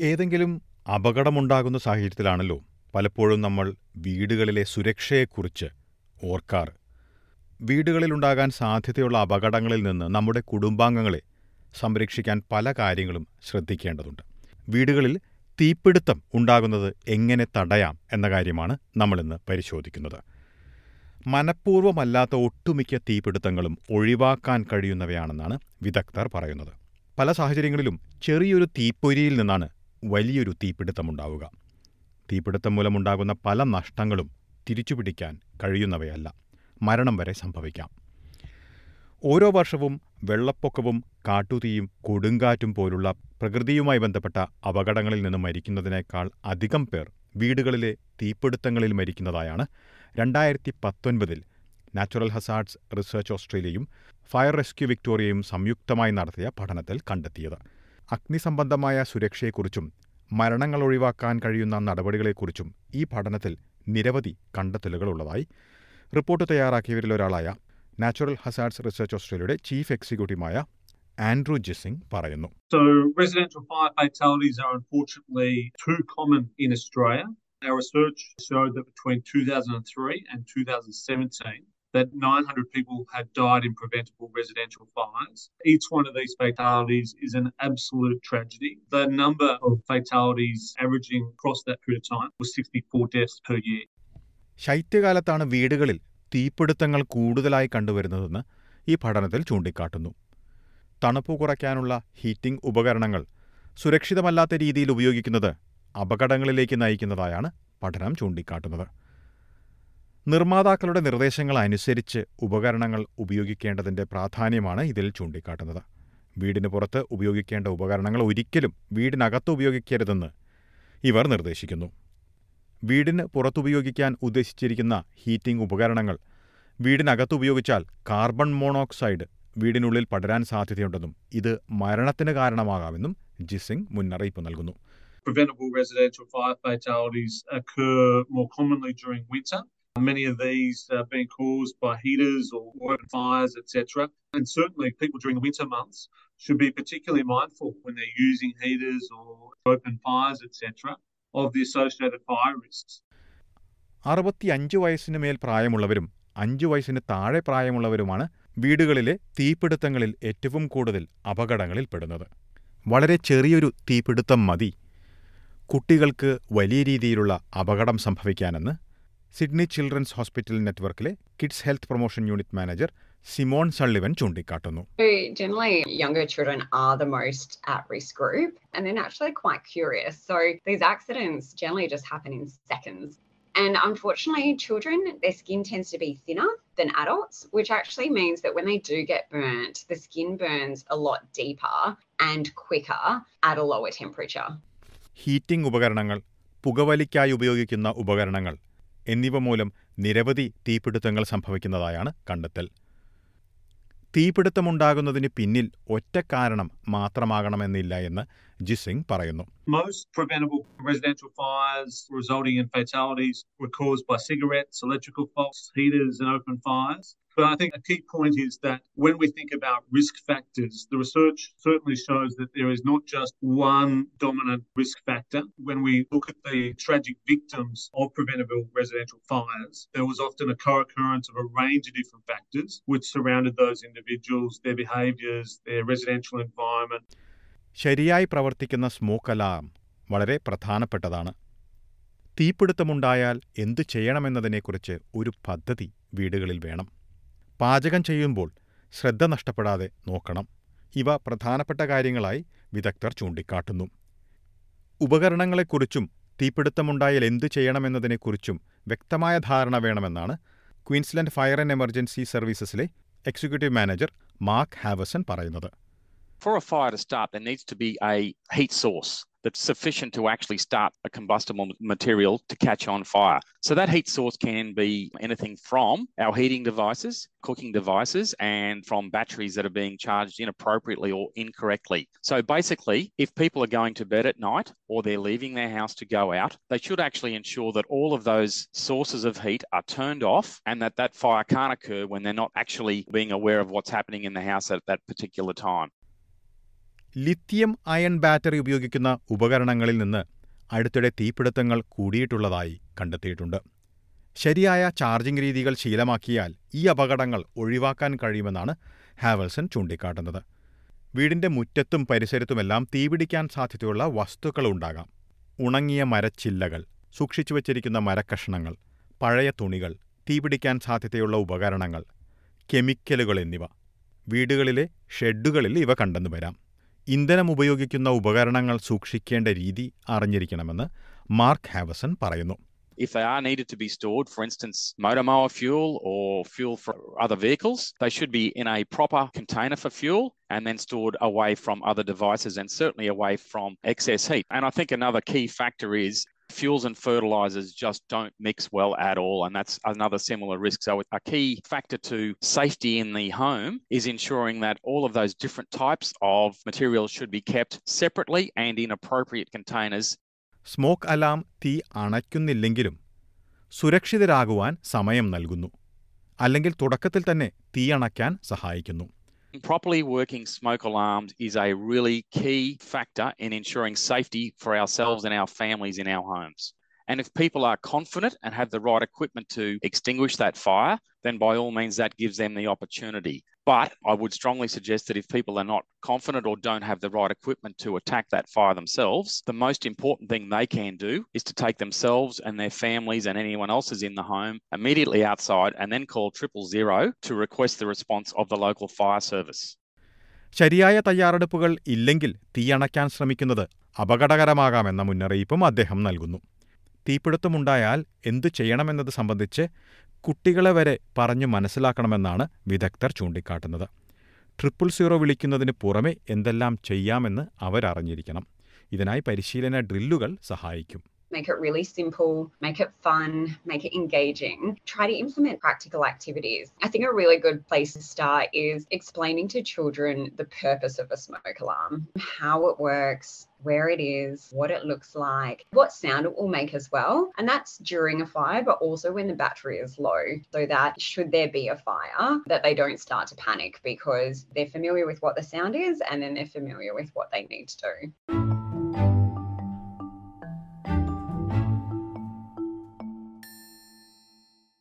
ഏതെങ്കിലും അപകടമുണ്ടാകുന്ന സാഹചര്യത്തിലാണല്ലോ പലപ്പോഴും നമ്മൾ വീടുകളിലെ സുരക്ഷയെക്കുറിച്ച് ഓർക്കാറ്. വീടുകളിലുണ്ടാകാൻ സാധ്യതയുള്ള അപകടങ്ങളിൽ നിന്ന് നമ്മുടെ കുടുംബാംഗങ്ങളെ സംരക്ഷിക്കാൻ പല കാര്യങ്ങളും ശ്രദ്ധിക്കേണ്ടതുണ്ട്. വീടുകളിൽ തീപിടുത്തം ഉണ്ടാകുന്നത് എങ്ങനെ തടയാം എന്ന കാര്യമാണ് നമ്മളിന്ന് പരിശോധിക്കുന്നത്. മനഃപൂർവമല്ലാത്ത ഒട്ടുമിക്ക തീപിടുത്തങ്ങളും ഒഴിവാക്കാൻ കഴിയുന്നവയാണെന്നാണ് വിദഗ്ധർ പറയുന്നത്. പല സാഹചര്യങ്ങളിലും ചെറിയൊരു തീപ്പൊരിയിൽ നിന്നാണ് വലിയൊരു തീപിടുത്തമുണ്ടാവുക. തീപിടുത്തം മൂലമുണ്ടാകുന്ന പല നഷ്ടങ്ങളും തിരിച്ചുപിടിക്കാൻ കഴിയുന്നവയല്ല. മരണം വരെ സംഭവിക്കാം. ഓരോ വർഷവും വെള്ളപ്പൊക്കവും കാട്ടുതീയും കൊടുങ്കാറ്റും പോലുള്ള പ്രകൃതിയുമായി ബന്ധപ്പെട്ട അപകടങ്ങളിൽ നിന്ന് മരിക്കുന്നതിനേക്കാൾ അധികം പേർ വീടുകളിലെ തീപിടുത്തങ്ങളിൽ മരിക്കുന്നതായാണ് രണ്ടായിരത്തി പത്തൊൻപതിൽ നാച്ചുറൽ ഹസാർഡ്സ് റിസർച്ച് ഓസ്ട്രേലിയയും ഫയർ റെസ്ക്യൂ വിക്ടോറിയയും സംയുക്തമായി നടത്തിയ പഠനത്തിൽ കണ്ടെത്തിയത്. അഗ്നിസംബന്ധമായ സുരക്ഷയെക്കുറിച്ചും മരണങ്ങൾ ഒഴിവാക്കാൻ കഴിയുന്ന നടപടികളെക്കുറിച്ചും ഈ പഠനത്തിൽ നിരവധി കണ്ടെത്തലുകളുള്ളതായി റിപ്പോർട്ട് തയ്യാറാക്കിയവരിലൊരാളായ നാച്ചുറൽ ഹസാർഡ്സ് റിസർച്ച് ഓസ്ട്രേലിയയുടെ ചീഫ് എക്സിക്യൂട്ടീവായ ആൻഡ്രൂ ജിസിംഗ് പറയുന്നു So, residential fire fatalities are unfortunately too common in Australia. Our research showed that between 2003 and 2017, that 900 people had died in preventable residential fires. Each one of these fatalities is an absolute tragedy. The number of fatalities averaging across that period of time was 64 deaths per year. ശൈത്യകാലത്താണ് വീടുകളിൽ തീപിടുത്തങ്ങൾ കൂടുതലായി കണ്ടുവരുന്നതെന്ന് ഈ പഠനത്തിൽ ചൂണ്ടിക്കാട്ടുന്നു തണുപ്പ് കുറയ്ക്കാനുള്ള heating ഉപകരണങ്ങൾ സുരക്ഷിതമല്ലാത്ത രീതിയിൽ ഉപയോഗിക്കുന്നത് അപകടങ്ങളിലേക്ക് നയിക്കുന്നതായാണ് പഠനം ചൂണ്ടിക്കാട്ടുന്നത് നിർമ്മാതാക്കളുടെ നിർദ്ദേശങ്ങൾ അനുസരിച്ച് ഉപകരണങ്ങൾ ഉപയോഗിക്കേണ്ടതിന്റെ പ്രാധാന്യമാണ് ഇതിൽ ചൂണ്ടിക്കാട്ടുന്നത്. വീടിന് പുറത്ത് ഉപയോഗിക്കേണ്ട ഉപകരണങ്ങൾ ഒരിക്കലും വീടിനകത്ത് ഉപയോഗിക്കരുതെന്ന് ഇവർ നിർദ്ദേശിക്കുന്നു. വീടിന് പുറത്തുപയോഗിക്കാൻ ഉദ്ദേശിച്ചിരിക്കുന്ന ഹീറ്റിംഗ് ഉപകരണങ്ങൾ വീടിനകത്ത് ഉപയോഗിച്ചാൽ കാർബൺ മോണോക്സൈഡ് വീടിനുള്ളിൽ പടരാൻ സാധ്യതയുണ്ടെന്നും ഇത് മരണത്തിന് കാരണമാകാമെന്നും ജിസിംഗ് മുന്നറിയിപ്പ് നൽകുന്നു. Preventable residential fire fatalities occur more commonly during winter. Many of these uh, being caused by heaters or open fires, etc. And certainly, people during the winter months should be particularly mindful when they're using heaters or open fires, etc., of the associated fire risks. അറുപത്തിയഞ്ച് വയസ്സിന് മേൽ പ്രായമുള്ളവരും അഞ്ചു വയസ്സിന് താഴെ പ്രായമുള്ളവരുമാണ് വീടുകളിലെ തീപിടുത്തങ്ങളിൽ ഏറ്റവും കൂടുതൽ അപകടങ്ങളിൽ പെടുന്നത് വളരെ ചെറിയൊരു തീപിടുത്തം മതി കുട്ടികൾക്ക് വലിയ രീതിയിലുള്ള അപകടം സംഭവിക്കാനെന്ന് സിഡ്നി ചിൽഡ്രൻസ് ഹോസ്പിറ്റൽ നെറ്റ്വർക്കിലെ kids health promotion unit manager Simone Sullivan ചൂണ്ടിക്കാട്ടുന്നു generally, younger children are the most at risk group, and they're naturally quite curious. So these accidents generally just happen in seconds. And unfortunately, children, their skin tends to be thinner than adults, which actually means that when they do get burnt, the skin burns a lot deeper and quicker at a lower temperature. Heating ഉപകരണങ്ങൾ പുകവലിക്കായി ഉപയോഗിക്കുന്ന ഉപകരണങ്ങൾ എന്നിവ മൂലം നിരവധി തീപിടുത്തങ്ങൾ സംഭവിക്കുന്നതായാണ് കണ്ടെത്തൽ തീപിടുത്തമുണ്ടാകുന്നതിന് പിന്നിൽ ഒറ്റ കാരണം മാത്രമാകണമെന്നില്ല എന്ന് ജിസിംഗ് പറയുന്നു Most preventable residential fires resulting in fatalities were caused by cigarettes, electrical faults, heaters, and open fires. But I think a key point is that when we think about risk factors, the research certainly shows that there is not just one dominant risk factor. When we look at the tragic victims of preventable residential fires, there was often a co occurrence of a range of different factors which surrounded those individuals, their behaviours, their residential environment. ശരിയായി പ്രവർത്തിക്കുന്ന smoke alarm വളരെ പ്രധാനപ്പെട്ടതാണ് തീപിടുത്തമുണ്ടായാൽ എന്തു ചെയ്യണമെന്നതിനെക്കുറിച്ച് ഒരു പദ്ധതി വീടുകളിൽ വേണം പാചകം ചെയ്യുമ്പോൾ ശ്രദ്ധ നഷ്ടപ്പെടാതെ നോക്കണം. ഇവ പ്രധാനപ്പെട്ട കാര്യങ്ങളായി വിദഗ്ധർ ചൂണ്ടിക്കാട്ടുന്നു. ഉപകരണങ്ങളെക്കുറിച്ചും തീപിടുത്തമുണ്ടായാൽ എന്തു ചെയ്യണമെന്നതിനെക്കുറിച്ചും വ്യക്തമായ ധാരണ വേണമെന്നാണ് ക്വീൻസ്ലൻഡ് ഫയർ ആൻഡ് എമർജൻസി സർവീസസിലെ എക്സിക്യൂട്ടീവ് മാനേജർ മാർക്ക് ഹാവസൺ പറയുന്നത്. For a fire to start, there needs to be a heat source that's sufficient to actually start a combustible material to catch on fire. So that heat source can be anything from our heating devices, cooking devices, and from batteries that are being charged inappropriately or incorrectly. So basically, if people are going to bed at night or they're leaving their house to go out, they should actually ensure that all of those sources of heat are turned off and that that fire can't occur when they're not actually being aware of what's happening in the house at that particular time. Lithium ion battery ഉപയോഗിക്കുന്ന ഉപകരണങ്ങളിൽ നിന്ന് അടുത്തിടെ തീപിടുത്തങ്ങൾ കൂടിയിട്ടുള്ളതായി കണ്ടെത്തിയിട്ടുണ്ട്. ശരിയായ charging രീതികൾ ശീലമാക്കിയാൽ ഈ അപകടങ്ങൾ ഒഴിവാക്കാൻ കഴിയുമെന്നാണ് ഹാവൽസൺ ചൂണ്ടിക്കാട്ടുന്നത്. വീടിന്റെ മുറ്റത്തും പരിസരത്തുമെല്ലാം തീപിടിക്കാൻ സാധ്യതയുള്ള വസ്തുക്കൾ ഉണ്ടാകാം. ഉണങ്ങിയ മരച്ചില്ലകൾ സൂക്ഷിച്ചു വച്ചിരിക്കുന്ന മരക്കഷണങ്ങൾ പഴയ തുണികൾ തീപിടിക്കാൻ സാധ്യതയുള്ള ഉപകരണങ്ങൾ കെമിക്കലുകൾ എന്നിവ വീടുകളിലെ ഷെഡുകളിൽ ഇവ കണ്ടെന്നു വരാം ഇന്ധനം ഉപയോഗിക്കുന്ന ഉപകരണങ്ങൾ സൂക്ഷിക്കേണ്ട രീതി അറിഞ്ഞിരിക്കണമെന്ന് മാർക്ക് ഹാവസൺ പറയുന്നു If they are needed to be stored, for instance, motor mower fuel or fuel for other vehicles, they should be in a proper container for fuel and then stored away from other devices and certainly away from excess heat. And I think another key factor is fuels and fertilizers just don't mix well at all. And that's another similar risk. So, a key factor to safety in the home is ensuring that all of those different types of materials should be kept separately and in appropriate containers smoke alarm തീ അണയ്ക്കുന്നില്ലെങ്കിലും സുരക്ഷിതരാകുവാൻ സമയം നൽകുന്നു അല്ലെങ്കിൽ തുടക്കത്തിൽ തന്നെ തീയണയ്ക്കാൻ സഹായിക്കുന്നു Properly working smoke alarms is a really key factor in ensuring safety for ourselves and our families in our homes. And if people are confident and have the right equipment to extinguish that fire, then by all means that gives them the opportunity. But I would strongly suggest that if people are not confident or don't have the right equipment to attack that fire themselves, the most important thing they can do is to take themselves and their families and anyone else is in the home immediately outside and then call triple zero to request the response of the local fire service. ശരിയായ തയ്യാറെടുപ്പുകൾ ഇല്ലെങ്കിൽ തീയണയ്ക്കാൻ ശ്രമിക്കുന്നത് അപകടകരമാകാമെന്ന മുന്നറിയിപ്പും അദ്ദേഹം നൽകുന്നു തീപിടുത്തമുണ്ടായാൽ എന്തു ചെയ്യണമെന്നത് സംബന്ധിച്ച് കുട്ടികളെ വരെ പറഞ്ഞു മനസ്സിലാക്കണമെന്നാണ് വിദഗ്ധർ ചൂണ്ടിക്കാട്ടുന്നത്. ട്രിപ്പിൾ സീറോ വിളിക്കുന്നതിന് പുറമെ എന്തെല്ലാം ചെയ്യാമെന്ന് അവരറിഞ്ഞിരിക്കണം. ഇതിനായി പരിശീലന ഡ്രില്ലുകൾ സഹായിക്കും. Make it really simple, make it fun, make it engaging. Try to implement practical activities. I think a really good place to start is explaining to children the purpose of a smoke alarm, how it works, where it is, what it looks like, what sound it will make as well. And that's during a fire, but also when the battery is low, so that should there be a fire, that they don't start to panic because they're familiar with what the sound is and then they're familiar with what they need to do.